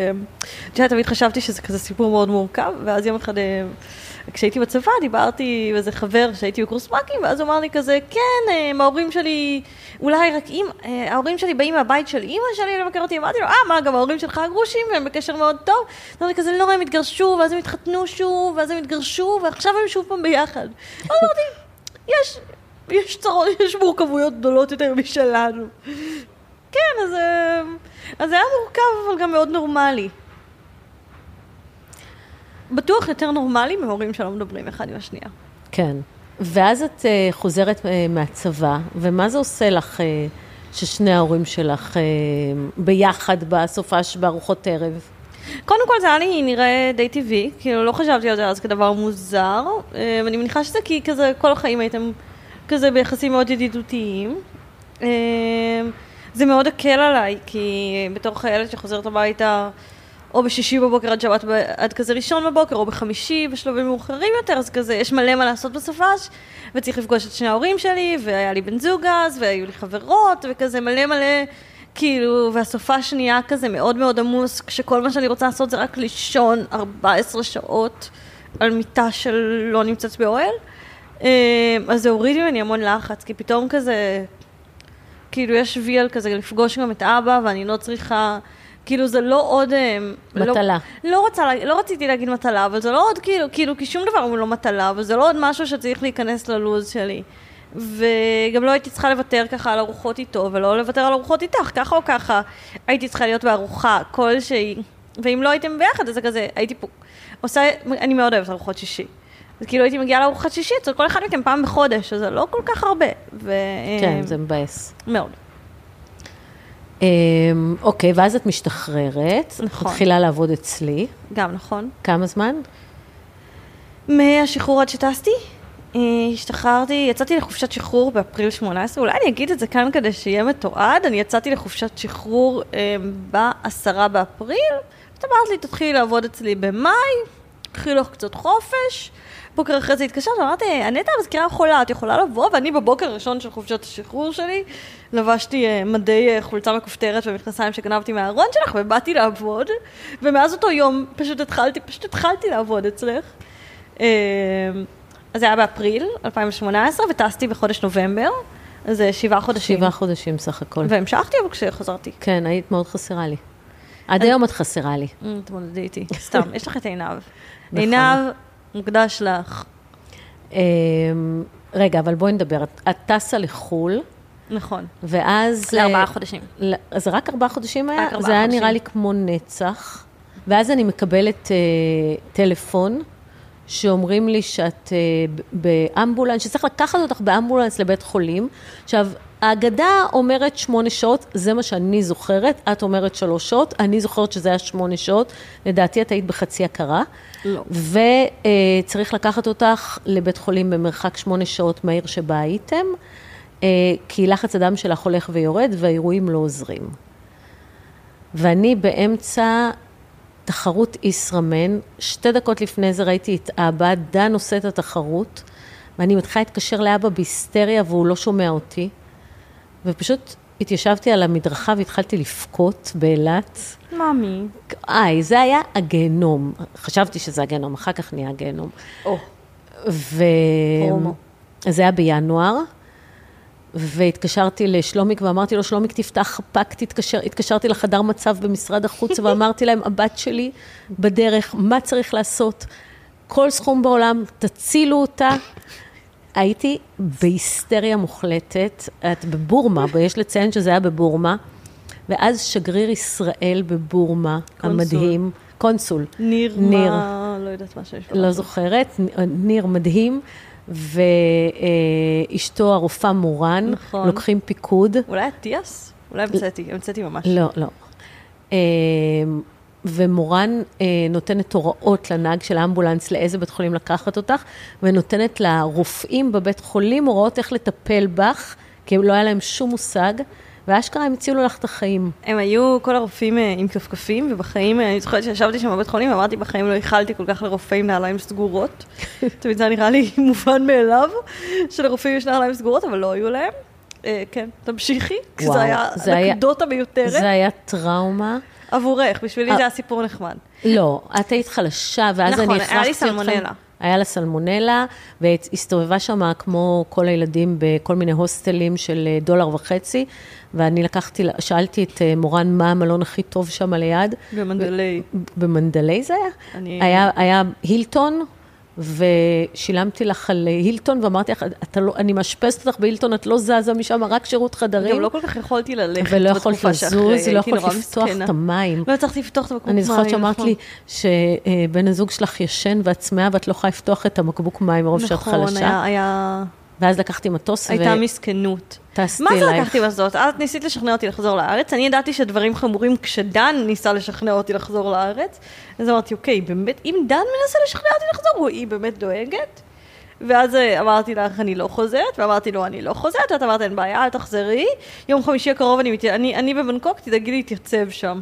את יודעת, תמיד חשבתי שזה כזה סיפור מאוד מורכב, ואז יום אחד כשהייתי בצבא דיברתי עם איזה חבר שהייתי בקורס מ"כים, ואז הוא אמר לי כזה, כן, אה, ההורים שלי, אולי רק אם, אה, ההורים שלי באים מהבית של אימא שלי לבקר אותי, אמרתי לו, אה, מה, גם ההורים שלך גרושים, הם בקשר מאוד טוב. אז אמרתי כזה, לא, הם התגרשו, ואז הם התחתנו שוב, ואז הם התגרשו, ועכשיו הם שוב פעם ביחד. אז [laughs] אמרתי, יש, יש צרות, יש מורכבויות גדולות יותר משלנו. כן, אז, אה, אז זה היה מורכב, אבל גם מאוד נורמלי. בטוח יותר נורמלי מהורים שלא מדברים אחד עם השנייה. כן. ואז את uh, חוזרת uh, מהצבא, ומה זה עושה לך uh, ששני ההורים שלך uh, ביחד בסופש בארוחות ערב? קודם כל זה היה לי נראה די טבעי, כאילו לא חשבתי על זה אז כדבר מוזר, ואני מניחה שזה כי כזה כל החיים הייתם כזה ביחסים מאוד ידידותיים. אמ, זה מאוד הקל עליי, כי בתור חיילת שחוזרת הביתה או בשישי בבוקר עד שבת, עד כזה ראשון בבוקר, או בחמישי בשלבים מאוחרים יותר, אז כזה, יש מלא מה לעשות בסופש, וצריך לפגוש את שני ההורים שלי, והיה לי בן זוג אז, והיו לי חברות, וכזה מלא מלא, כאילו, והסופש נהיה כזה מאוד מאוד עמוס, כשכל מה שאני רוצה לעשות זה רק לישון 14 שעות על מיטה שלא נמצאת באוהל. אמ, אז זה הוריד ממני המון לחץ, כי פתאום כזה, כאילו יש וי על כזה לפגוש גם את אבא, ואני לא צריכה... כאילו זה לא עוד... אה, לא- מטלה. לא, לא, רוצה, לא רציתי להגיד מטלה, אבל זה לא עוד כאילו, כאילו, כי שום דבר הוא לא מטלה, אבל זה לא עוד משהו שצריך להיכנס ללו"ז שלי. וגם לא הייתי צריכה לוותר ככה על ארוחות איתו, ולא לוותר על ארוחות איתך, ככה או ככה. הייתי צריכה להיות בארוחה כלשהי, ואם לא הייתם ביחד, אז זה כזה, הייתי פה, עושה, אני מאוד אוהבת ארוחות שישי. אז כאילו הייתי מגיעה לארוחת שישי אצל כל אחד מכם פעם בחודש, אז זה לא כל כך הרבה. ו... כן, זה מבאס. מאוד. אמ, אוקיי, ואז את משתחררת, נכון. מתחילה לעבוד אצלי. גם נכון. כמה זמן? מהשחרור עד שטסתי, אה, השתחררתי, יצאתי לחופשת שחרור באפריל 18, אולי אני אגיד את זה כאן כדי שיהיה מתועד, אני יצאתי לחופשת שחרור אה, בעשרה באפריל, אז אמרת לי, תתחילי לעבוד אצלי במאי, קחי לך קצת חופש, בוקר אחרי זה התקשרת, אמרתי, הנטע המזכירה חולה, את יכולה לבוא? ואני בבוקר הראשון של חופשת השחרור שלי, לבשתי uh, מדי uh, חולצה מכופתרת ומכנסיים שגנבתי מהארון שלך, ובאתי לעבוד, ומאז אותו יום פשוט התחלתי, פשוט התחלתי לעבוד אצלך. Uh, אז זה היה באפריל 2018, וטסתי בחודש נובמבר, אז שבעה חודשים. שבעה חודשים סך הכל. והמשכתי אבל כשחזרתי. כן, היית מאוד חסרה לי. עד היום את חסרה לי. תמודדי איתי, סתם, יש לך את עינב. [laughs] נכון. עינב מוקדש לך. אמ, רגע, אבל בואי נדבר. את- טסה לחו"ל, נכון. ואז... לארבעה אה, חודשים. אז רק ארבעה חודשים היה? רק ארבעה זה היה חודשים. נראה לי כמו נצח. ואז אני מקבלת אה, טלפון, שאומרים לי שאת אה, באמבולנס, שצריך לקחת אותך באמבולנס לבית חולים. עכשיו, האגדה אומרת שמונה שעות, זה מה שאני זוכרת, את אומרת שלוש שעות, אני זוכרת שזה היה שמונה שעות, לדעתי את היית בחצי הכרה. לא. וצריך לקחת אותך לבית חולים במרחק שמונה שעות מהעיר שבה הייתם, אה, כי לחץ הדם שלך הולך ויורד והאירועים לא עוזרים. ואני באמצע תחרות ישראמן, שתי דקות לפני זה ראיתי את אבא, דן עושה את התחרות, ואני מתחילה להתקשר לאבא בהיסטריה והוא לא שומע אותי, ופשוט התיישבתי על המדרכה והתחלתי לבכות באילת. מאמי. איי, זה היה הגיהנום. חשבתי שזה הגיהנום, אחר כך נהיה הגיהנום. או. ו... פרומו. זה היה בינואר, והתקשרתי לשלומיק ואמרתי לו, שלומיק תפתח חפ"ק, תתקשר, התקשרתי לחדר מצב במשרד החוץ [laughs] ואמרתי להם, הבת שלי בדרך, מה צריך לעשות? כל סכום בעולם, תצילו אותה. הייתי בהיסטריה מוחלטת, את בבורמה, יש לציין שזה היה בבורמה, ואז שגריר ישראל בבורמה, קונסול. המדהים, קונסול, ניר, ניר. מה... לא יודעת מה שיש. לא זוכרת, ניר מדהים, ואשתו הרופאה מורן, נכון. לוקחים פיקוד. אולי אטיאס? אולי המצאתי, המצאתי ממש. לא, לא. ומורן אה, נותנת הוראות לנהג של האמבולנס לאיזה בית חולים לקחת אותך, ונותנת לרופאים בבית חולים הוראות איך לטפל בך, כי לא היה להם שום מושג, ואשכרה הם הצילו לך את החיים. הם היו כל הרופאים אה, עם כפכפים, ובחיים, אה, אני זוכרת שישבתי שם בבית חולים, ואמרתי, בחיים לא איחלתי כל כך לרופאים נעליים סגורות. [laughs] תמיד זה היה נראה לי [laughs] מובן מאליו, שלרופאים יש נעליים סגורות, אבל לא היו להם. אה, כן, תמשיכי, כי זה היה- אנקדוטה מיותרת. זה היה טראומה. עבורך, בשבילי אה. זה היה סיפור נחמד. לא, את היית חלשה, ואז נכון, אני היה הכרחתי לי אתכם. סלמונלה. היה לה סלמונלה, והסתובבה שם כמו כל הילדים בכל מיני הוסטלים של אה, דולר וחצי, ואני לקחתי, שאלתי את אה, מורן מה המלון הכי טוב שם ליד. במנדלי. במנדלי זה היה? אני- היה, היה הילטון, ושילמתי לך על הילטון, ואמרתי לך, לא, אני מאשפזת אותך בהילטון, את לא זזה משם, רק שירות חדרים. גם לא כל כך יכולתי ללכת ולא יכולת לזוז, לא יכולת לפתוח. את המים. לא הצלחתי לפתוח את הבקבוק מים. אני זוכרת שאמרת נכון. לי שבן הזוג שלך ישן ואת צמאה ואת לא יכולה לפתוח את המקבוק מים מרוב שאת נכון, חלשה. היה- היה... ואז לקחתי מטוס הייתה מסכנות. וטסתי מה זה אלייך. לקחתי בזאת? את ניסית לשכנע אותי לחזור לארץ, אני ידעתי שדברים חמורים כשדן ניסה לשכנע אותי לחזור לארץ, אז אמרתי, אוקיי, באמת, אם דן מנסה לשכנע אותי לחזור, או היא באמת דואגת? ואז אה, אמרתי לך, אני לא חוזרת, ואמרתי לו, אני לא חוזרת, ואת אמרת, אין בעיה, אל תחזרי. יום חמישי הקרוב אני, מת... אני, אני בבנקוק, תדאגי להתייצב שם.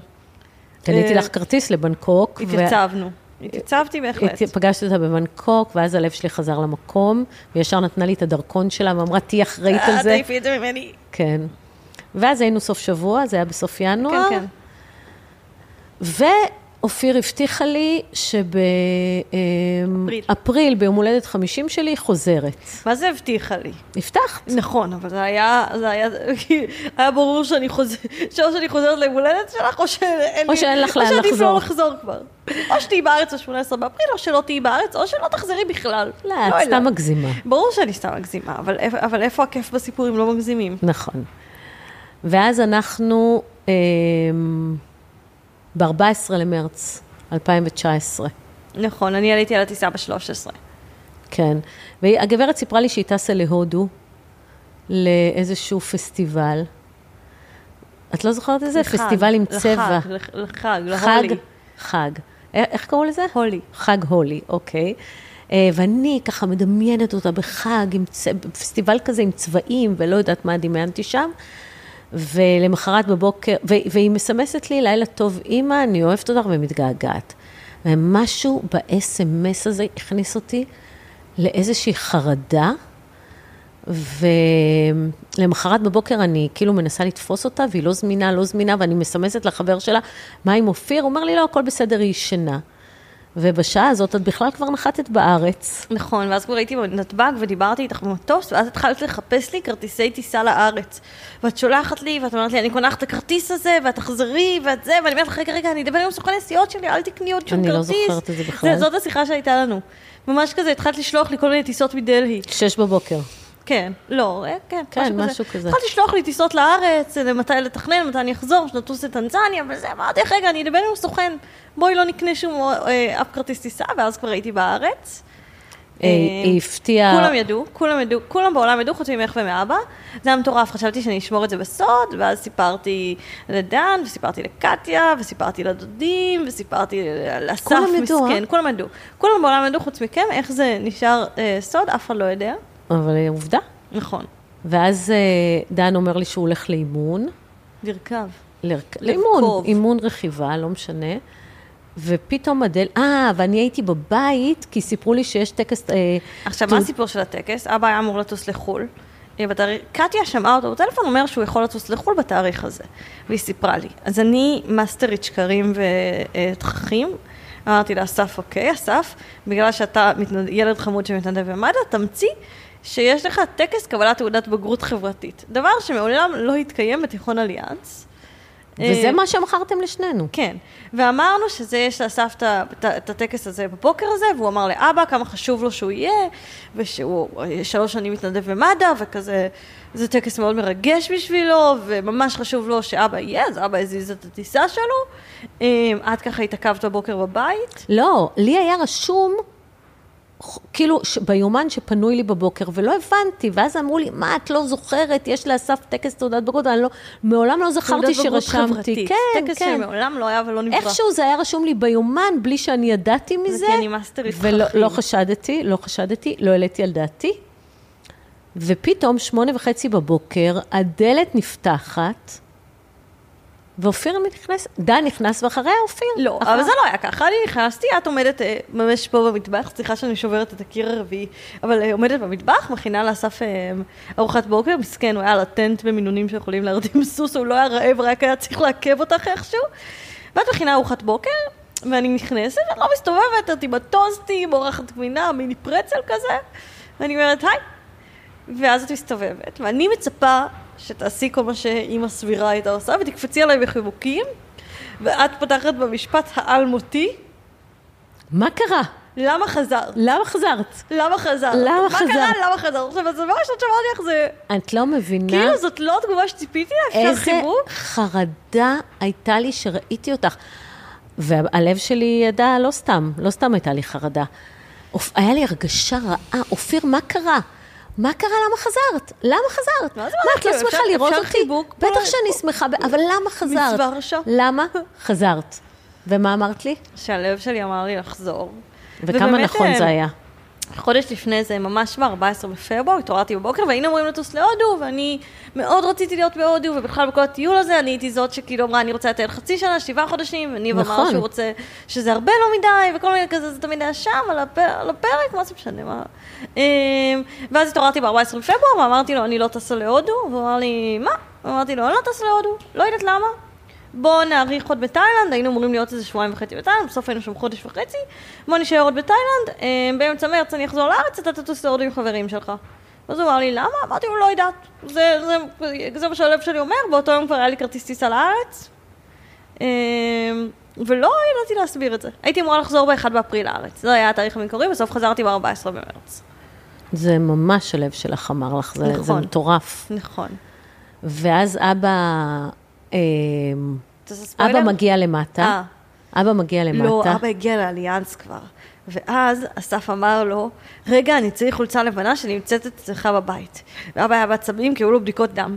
קניתי אה, לך כרטיס לבנקוק. ו- התייצבנו. התייצבתי בהחלט. פגשתי אותה בבנקוק, ואז הלב שלי חזר למקום, וישר נתנה לי את הדרכון שלה, ואמרה, תהיי אחראית על אה, זה. תעיפי את זה ממני. כן. ואז היינו סוף שבוע, זה היה בסוף ינואר. כן, כן. ואופיר הבטיחה לי שבאפריל, ביום הולדת 50 שלי, היא חוזרת. מה זה הבטיחה לי? הבטחת. נכון, אבל זה היה, זה היה, היה ברור שאני חוזרת, שאו שאני חוזרת ליום הולדת שלך, או שאין או לי, שאין לך לאן או שעדיף לחזור. לא לחזור כבר. או שתהיי בארץ ב-18 באפריל, או שלא תהיי בארץ, או שלא תחזרי בכלל. לא, לא את. סתם מגזימה. ברור שאני סתם מגזימה, אבל, אבל איפה הכיף בסיפור אם לא מגזימים? נכון. ואז אנחנו ב-14 למרץ 2019, נכון, אני עליתי על הטיסה ב-13. כן. והגברת סיפרה לי שהיא טסה להודו, לאיזשהו פסטיבל. את לא זוכרת את זה? לחג, פסטיבל עם צבע. לחג, לח- לחג, חג, להולי. חג. א- איך קראו לזה? הולי. חג הולי, אוקיי. אה, ואני ככה מדמיינת אותה בחג, עם צ... פסטיבל כזה עם צבעים, ולא יודעת מה דמיינתי שם. ולמחרת בבוקר. והיא מסמסת לי, לילה טוב, אימא, אני אוהבת אותך ומתגעגעת. ומשהו ב-SMS הזה הכניס אותי לאיזושהי חרדה, ולמחרת בבוקר אני כאילו מנסה לתפוס אותה, והיא לא זמינה, לא זמינה, ואני מסמסת לחבר שלה, מה עם אופיר? הוא אומר לי, לא, הכל בסדר, היא ישנה. ובשעה הזאת את בכלל כבר נחתת בארץ. נכון, ואז כבר הייתי בנתב"ג ודיברתי איתך במטוס, ואז התחלת לחפש לי כרטיסי טיסה לארץ. ואת שולחת לי, ואת אומרת לי, אני קונה לך את הכרטיס הזה, ואת תחזרי, ואת זה, ואני אומרת לך, רגע, רגע, אני אדבר עם סוכן נסיעות שלי, אל תקני עוד שום אני לא כרטיס. זוכרת את זה בכלל. זאת השיחה שהייתה לנו. ממש כזה, התחלת לשלוח לי כל מיני טיסות מדלהי. שש בבוקר. כן, לא, אה, כן, כן, משהו כזה. התחלת לשלוח לי טיסות לארץ, אה, מתי לתכנן, מתי אני אחזור, שנטוס לטנזניה, וזה, אמרתי, לך, רגע, אני אדבר עם סוכן, בואי לא נקנה שום אה, אף כרטיס טיסה, ואז כבר הייתי בארץ. היא הפתיעה... כולם ידעו, כולם ידעו, כולם בעולם ידעו, חוץ ממך ומאבא. זה היה מטורף, חשבתי שאני אשמור את זה בסוד, ואז סיפרתי לדן, וסיפרתי לקטיה, וסיפרתי לדודים, וסיפרתי לאסף מסכן? כולם ידעו. כולם בעולם ידעו חוץ מכם, איך זה נשאר אה, סוד, אף אחד לא יודע. אבל אה, עובדה. נכון. ואז אה, דן אומר לי שהוא הולך לאימון. לרכב. לרכ... לאימון. אימון רכיבה, לא משנה. ופתאום אדל, אה, ואני הייתי בבית, כי סיפרו לי שיש טקס... אה, עכשיו, תעוד- מה הסיפור של הטקס? אבא היה אמור לטוס לחו"ל. אה, בתאריך, קטיה שמעה אותו בטלפון, אומר שהוא יכול לטוס לחו"ל בתאריך הזה. והיא סיפרה לי. אז אני מאסטרית שקרים ותככים. אמרתי לאסף, אוקיי, אסף, בגלל שאתה מתנד... ילד חמוד שמתנדב במד"א, תמציא שיש לך טקס קבלת תעודת בגרות חברתית. דבר שמעולם לא התקיים בתיכון אליאנס. וזה אה, מה שמכרתם לשנינו. כן, ואמרנו שזה, יש לאסף את הטקס הזה בבוקר הזה, והוא אמר לאבא כמה חשוב לו שהוא יהיה, ושהוא אה, שלוש שנים מתנדב במד"א, וכזה, זה טקס מאוד מרגש בשבילו, וממש חשוב לו שאבא יהיה, אז אבא הזיז את הטיסה שלו. אה, את ככה התעכבת בבוקר בבית. לא, לי היה רשום, כאילו, ביומן שפנוי לי בבוקר, ולא הבנתי, ואז אמרו לי, מה, את לא זוכרת, יש לאסף טקס תעודת בגרות, אני לא, מעולם לא זכרתי תעודת בגרות שרשמתי. חברתית. כן, טקס כן. שמעולם לא היה ולא נברא. איכשהו זה היה רשום לי ביומן, בלי שאני ידעתי מזה. כי אני מאסטרית ולא תככים. לא חשדתי, לא חשדתי, לא העליתי על דעתי. ופתאום, שמונה וחצי בבוקר, הדלת נפתחת, ואופיר נכנס, דן נכנס ואחריה אופיר. לא, אחר- אבל זה לא היה ככה. אני נכנסתי, את עומדת אה, ממש פה במטבח, סליחה שאני שוברת את הקיר הרביעי, אבל אה, עומדת במטבח, מכינה לאסף אה, ארוחת בוקר, מסכן, הוא היה לטנט במינונים שיכולים להרדים [laughs] סוס, הוא לא היה רעב, רק היה צריך לעכב אותך איכשהו. ואת מכינה ארוחת בוקר, ואני נכנסת, ואת לא מסתובבת, את עם הטוסטים, אורחת גבינה, מיני פרצל כזה, ואני אומרת, היי. ואז את מסתובבת, ואני מצפה שתעשי כל מה שאימא סבירה הייתה עושה, ותקפצי עליי בחיבוקים, ואת פותחת במשפט האלמותי, מה קרה? למה חזרת? למה חזרת? למה חזרת? למה מה חזרת? קרה? למה חזרת? עכשיו, אז זה ממש לא שמעתי איך זה... את לא מבינה כאילו, זאת לא התגובה שציפיתי לה, אפשר איזה חיבוק? חרדה הייתה לי שראיתי אותך. והלב שלי ידע, לא סתם, לא סתם הייתה לי חרדה. היה לי הרגשה רעה. אופיר, מה קרה? מה קרה? למה חזרת? למה חזרת? מה זה מה, את לא שמחה לראות אותי? בטח שאני שמחה, אבל למה חזרת? למה חזרת? ומה אמרת לי? שהלב שלי אמר לי לחזור. וכמה נכון אה, זה היה? חודש לפני זה, ממש ב-14 בפברואר, התעוררתי בבוקר והיינו אמורים לטוס להודו, ואני מאוד רציתי להיות בהודו, ובכלל בכל הטיול הזה אני הייתי זאת שכאילו אמרה, אני רוצה לטייל חצי שנה, שבעה חודשים, וניב נכון. אמר שהוא רוצה, שזה הרבה לא מדי, וכל מיני כזה, זה תמיד היה שם, על, הפ... על הפרק, מה זה משנה, מה... אמ, ואז התעוררתי ב-14 בפברואר, ואמרתי לו, אני לא טסה להודו, והוא אמר לי, מה? אמרתי לו, אני לא טסה להודו, לא יודעת למה. בוא נאריך עוד בתאילנד, היינו אמורים להיות איזה שבועיים וחצי בתאילנד, בסוף היינו שם חודש וחצי, בוא נשאר עוד בתאילנד, אה, באמצע מרץ אני אחזור לארץ, אתה תטוס להודו עם חברים שלך. אז הוא אמר לי, למה? אמרתי לו, לא יודעת. זה, זה, זה מה שהלב שלי אומר, באותו יום כבר היה לי כרטיס טיסה לארץ, אה, ולא ידעתי להסביר את זה. הייתי אמורה לחזור ב-1 באפריל לארץ, זה היה התאריך המקורי, בסוף חזרתי ב-14 במרץ. זה ממש הלב שלך אמר לך, זה, זה נכון. מטורף. נכון. ואז אבא, אה, עושה ספוילר? אבא מגיע למטה. אה. אבא מגיע למטה. לא, אבא הגיע לאליאנס כבר. ואז אסף אמר לו, רגע, אני צריך חולצה לבנה שנמצאת אצלך בבית. ואבא היה בעצבים כי היו לו בדיקות דם.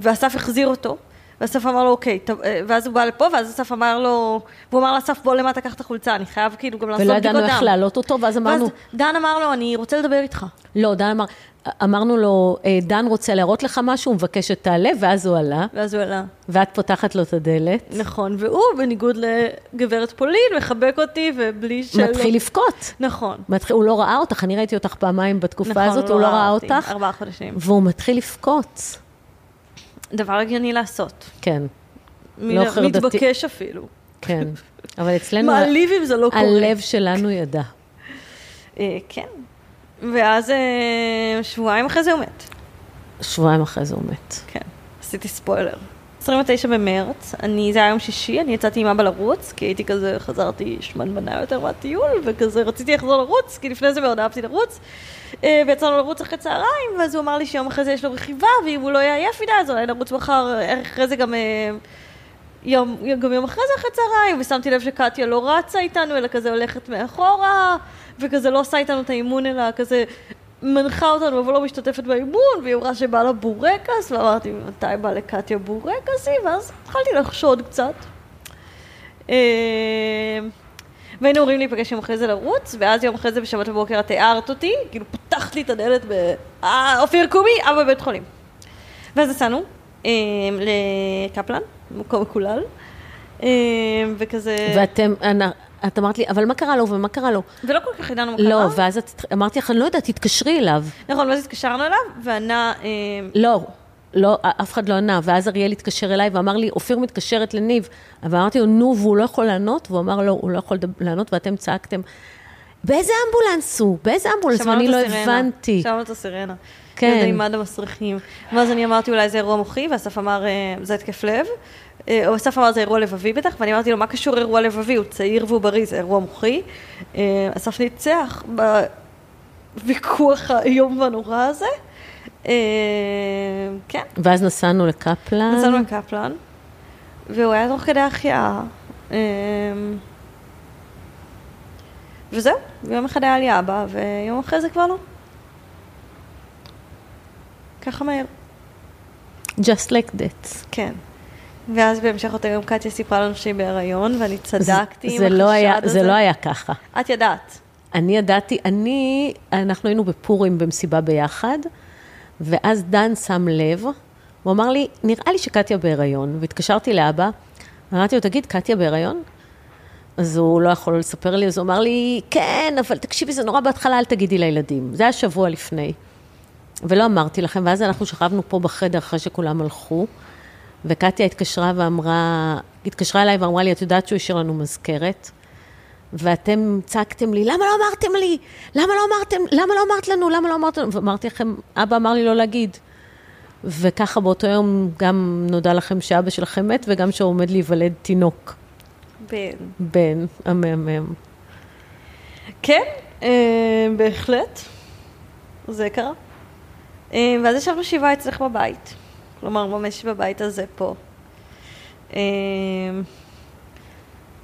ואסף החזיר אותו, ואסף אמר לו, אוקיי, טוב, אה, ואז הוא בא לפה, ואז אסף אמר לו, והוא אמר לאסף, בוא למטה, קח את החולצה, אני חייב כאילו גם לעשות ולא בדיקות דם. ידענו איך להעלות אותו, ואז ואז אמרנו, דן אמר לו, אני רוצה לדבר איתך. לא, דן אמר, אמרנו לו, "אה, דן רוצה להראות לך משהו, הוא מבקש שתעלה, ואז הוא עלה, ואז הוא עלה. ואת פותחת לו את הדלת, נכון, והוא, בניגוד לגברת פולין, מחבק אותי, ובלי של... מתחיל לבכות. נכון. מתחיל, הוא לא ראה אותך, אני ראיתי אותך פעמיים בתקופה נכון, הזאת, הוא לא ראה אותך, ארבעה חודשים. והוא מתחיל לבכות. דבר הגיוני לעשות. כן, מן- לא חרדתי. מתבקש אפילו. כן. אבל אצלנו, מעליב אם זה לא קורה. הלב שלנו ידע. אה, כן. ואז אה, שבועיים אחרי זה הוא מת. שבועיים אחרי זה הוא מת. כן. עשיתי ספוילר. 29 במרץ, אני, זה היה יום שישי, אני יצאתי עם אבא לרוץ, כי הייתי כזה, חזרתי שמנמנה יותר מהטיול, וכזה רציתי לחזור לרוץ, כי לפני זה מאוד אהבתי לרוץ. אה, ויצאנו לרוץ אחרי צהריים, ואז הוא אמר לי שיום אחרי זה יש לו רכיבה, ואם הוא לא יהיה עייף מדי, אז אולי נרוץ מחר, אה, אחרי זה גם... אה, יום, גם יום אחרי זה אחרי צהריים, ושמתי לב שקטיה לא רצה איתנו, אלא כזה הולכת מאחורה, וכזה לא עושה איתנו את האימון, אלא כזה מנחה אותנו, אבל לא משתתפת באימון, והיא אמרה שבא לה בורקס, ואמרתי, מתי בא לקטיה בורקסי? ואז התחלתי לחשוד קצת. אה, והיינו אמורים להיפגש יום אחרי זה לרוץ, ואז יום אחרי זה בשבת בבוקר את הערת אותי, כאילו פתחת לי את הדלת ב... אה, אופיר קומי, אבא בבית חולים. ואז נסענו אה, לקפלן, מקום מקולל, אה, וכזה... ואתם, את אמרת לי, אבל מה קרה לו ומה קרה לו? ולא כל כך ידענו מה קרה. לא, ואז את, אמרתי לך, אני לא יודעת, תתקשרי אליו. נכון, ואז התקשרנו אליו, וענה... אה, לא, לא, אף אחד לא ענה. ואז אריאל התקשר אליי ואמר לי, אופיר מתקשרת לניב. ואמרתי לו, נו, והוא לא יכול לענות? והוא אמר, לא, הוא לא יכול לענות, ואתם צעקתם, באיזה אמבולנס הוא? באיזה אמבולנס? ואני לא. הבנתי. שמענו את הסירנה. כן. כן. עם מד המסריחים. ואז אני אמרתי, אולי זה אירוע מוחי, ואסף אמר, אה, זה התקף לב. אה, אסף אמר, זה אירוע לבבי בטח, ואני אמרתי לו, מה קשור אירוע לבבי? הוא צעיר והוא בריא, זה אירוע מוחי. אה, אסף ניצח בוויכוח האיום והנורא הזה. אה, כן, ואז נסענו לקפלן. נסענו לקפלן, והוא היה תוך כדי החייאה. אה, וזהו, יום אחד היה לי אבא, ויום אחרי זה כבר לא. ככה מהר. Just like that. כן. ואז בהמשך אותו יום קטיה סיפרה לנו שהיא בהיריון, ואני צדקתי עם זה לא החשד היה, הזה. זה לא היה ככה. את ידעת. אני ידעתי, אני, אנחנו היינו בפורים במסיבה ביחד, ואז דן שם לב, הוא אמר לי, נראה לי שקטיה בהיריון, והתקשרתי לאבא, אמרתי לו, תגיד, קטיה בהיריון? אז הוא לא יכול לספר לי, אז הוא אמר לי, כן, אבל תקשיבי, זה נורא בהתחלה, אל תגידי לילדים. זה היה שבוע לפני. ולא אמרתי לכם, ואז אנחנו שכבנו פה בחדר אחרי שכולם הלכו, וקטיה התקשרה ואמרה, התקשרה אליי ואמרה לי, את יודעת שהוא השאיר לנו מזכרת? ואתם צעקתם לי, למה לא אמרתם לי? למה לא אמרתם? למה לא אמרת לנו? למה לא אמרת לנו? ואמרתי לכם, אבא אמר לי לא להגיד. וככה באותו יום גם נודע לכם שאבא שלכם מת, וגם שהוא עומד להיוולד תינוק, בן. בן המהמם. כן, אה, בהחלט. זה קרה. אה, ואז ישבנו שבעה אצלך בבית. כלומר, ממש בבית הזה פה. אה,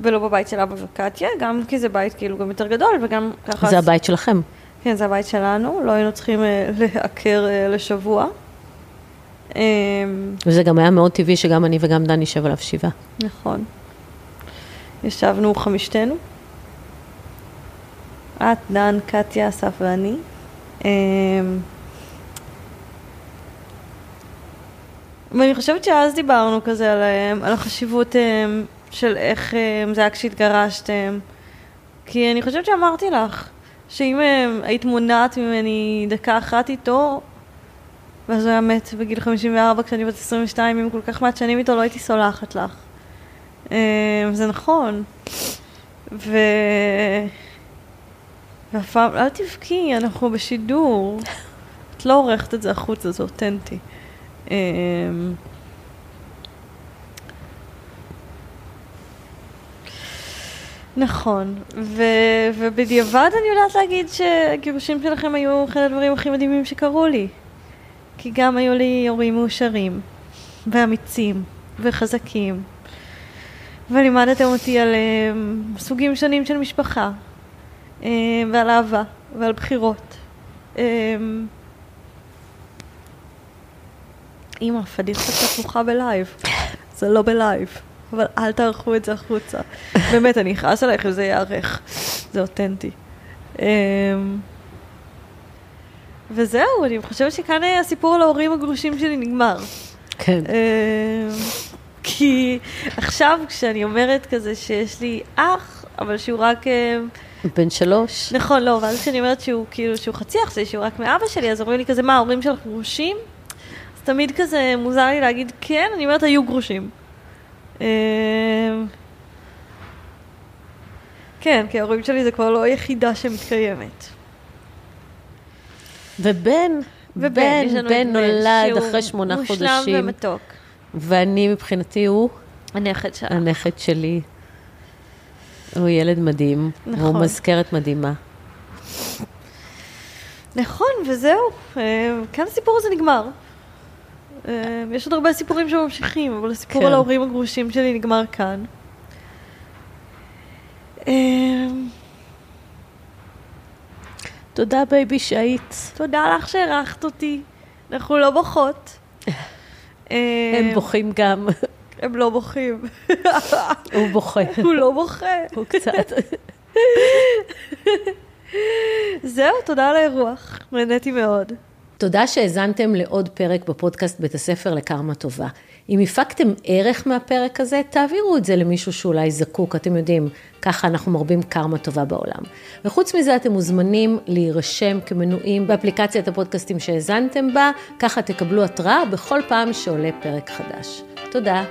ולא בבית של אבא וקטיה, גם כי זה בית כאילו גם יותר גדול, וגם ככה... זה הבית שלכם. כן, זה הבית שלנו, לא היינו צריכים אה, להיעקר אה, לשבוע. אה, וזה גם היה מאוד טבעי שגם אני וגם דן נשב עליו שבעה. נכון. ישבנו חמישתנו. את, דן, קטיה, אסף ואני. ואני חושבת שאז דיברנו כזה על, אמ, על החשיבות אמ, של איך זה היה כשהתגרשתם. כי אני חושבת שאמרתי לך, שאם היית מונעת ממני דקה אחת איתו, ואז הוא היה מת בגיל 54 כשאני בת 22, עם כל כך מעט שנים איתו, לא הייתי סולחת לך. זה נכון. ו... ואף פעם, אל תבכי, אנחנו בשידור. את לא עורכת את זה החוצה, זה אותנטי. אמ, נכון, ו, ובדיעבד אני יודעת להגיד שהגירושים שלכם היו אחד הדברים הכי מדהימים שקרו לי. כי גם היו לי הורים מאושרים, ואמיצים, וחזקים, ולימדתם אותי על um, סוגים שונים של משפחה, um, ועל אהבה, ועל בחירות. Um, אימא, פדיחה קצת נוחה בלייב. זה לא בלייב, אבל אל תערכו את זה החוצה. [laughs] באמת, אני אכעס עלייך אם זה ייערך. זה אותנטי. Um, וזהו, אני חושבת שכאן הסיפור על ההורים הגרושים שלי נגמר. כן. Um, כי עכשיו כשאני אומרת כזה שיש לי אח, אבל שהוא רק... אה, בן שלוש. נכון, לא, ואז כשאני אומרת שהוא כאילו, שהוא חצי אח שלי, שהוא רק מאבא שלי, אז אומרים לי כזה, מה, ההורים שלך גרושים? תמיד כזה מוזר לי להגיד כן, אני אומרת, היו גרושים. אה, כן, כי ההורים שלי זה כבר לא היחידה שמתקיימת. ובן, ובן, בן נולד אחרי שמונה חודשים. מושלם ומתוק. ואני מבחינתי הוא... הנכד שלך. הנכד שלי. הוא ילד מדהים. נכון. הוא מזכרת מדהימה. נכון, וזהו. אה, כאן הסיפור הזה נגמר. אה, יש עוד הרבה סיפורים שממשיכים, אבל הסיפור כן. על ההורים הגרושים שלי נגמר כאן. אה, תודה baby שהיית. תודה לך שאירחת אותי. אנחנו לא בוכות. [laughs] הם בוכים גם. הם לא בוכים. [laughs] הוא בוכה. הוא לא בוכה. [laughs] הוא קצת. זהו, תודה על האירוח. נהניתי מאוד. תודה שהאזנתם לעוד פרק בפודקאסט בית הספר לקרמה טובה. אם הפקתם ערך מהפרק הזה, תעבירו את זה למישהו שאולי זקוק, אתם יודעים, ככה אנחנו מרבים קרמה טובה בעולם. וחוץ מזה, אתם מוזמנים להירשם כמנויים באפליקציית הפודקאסטים שהאזנתם בה, ככה תקבלו התראה בכל פעם שעולה פרק חדש. תודה.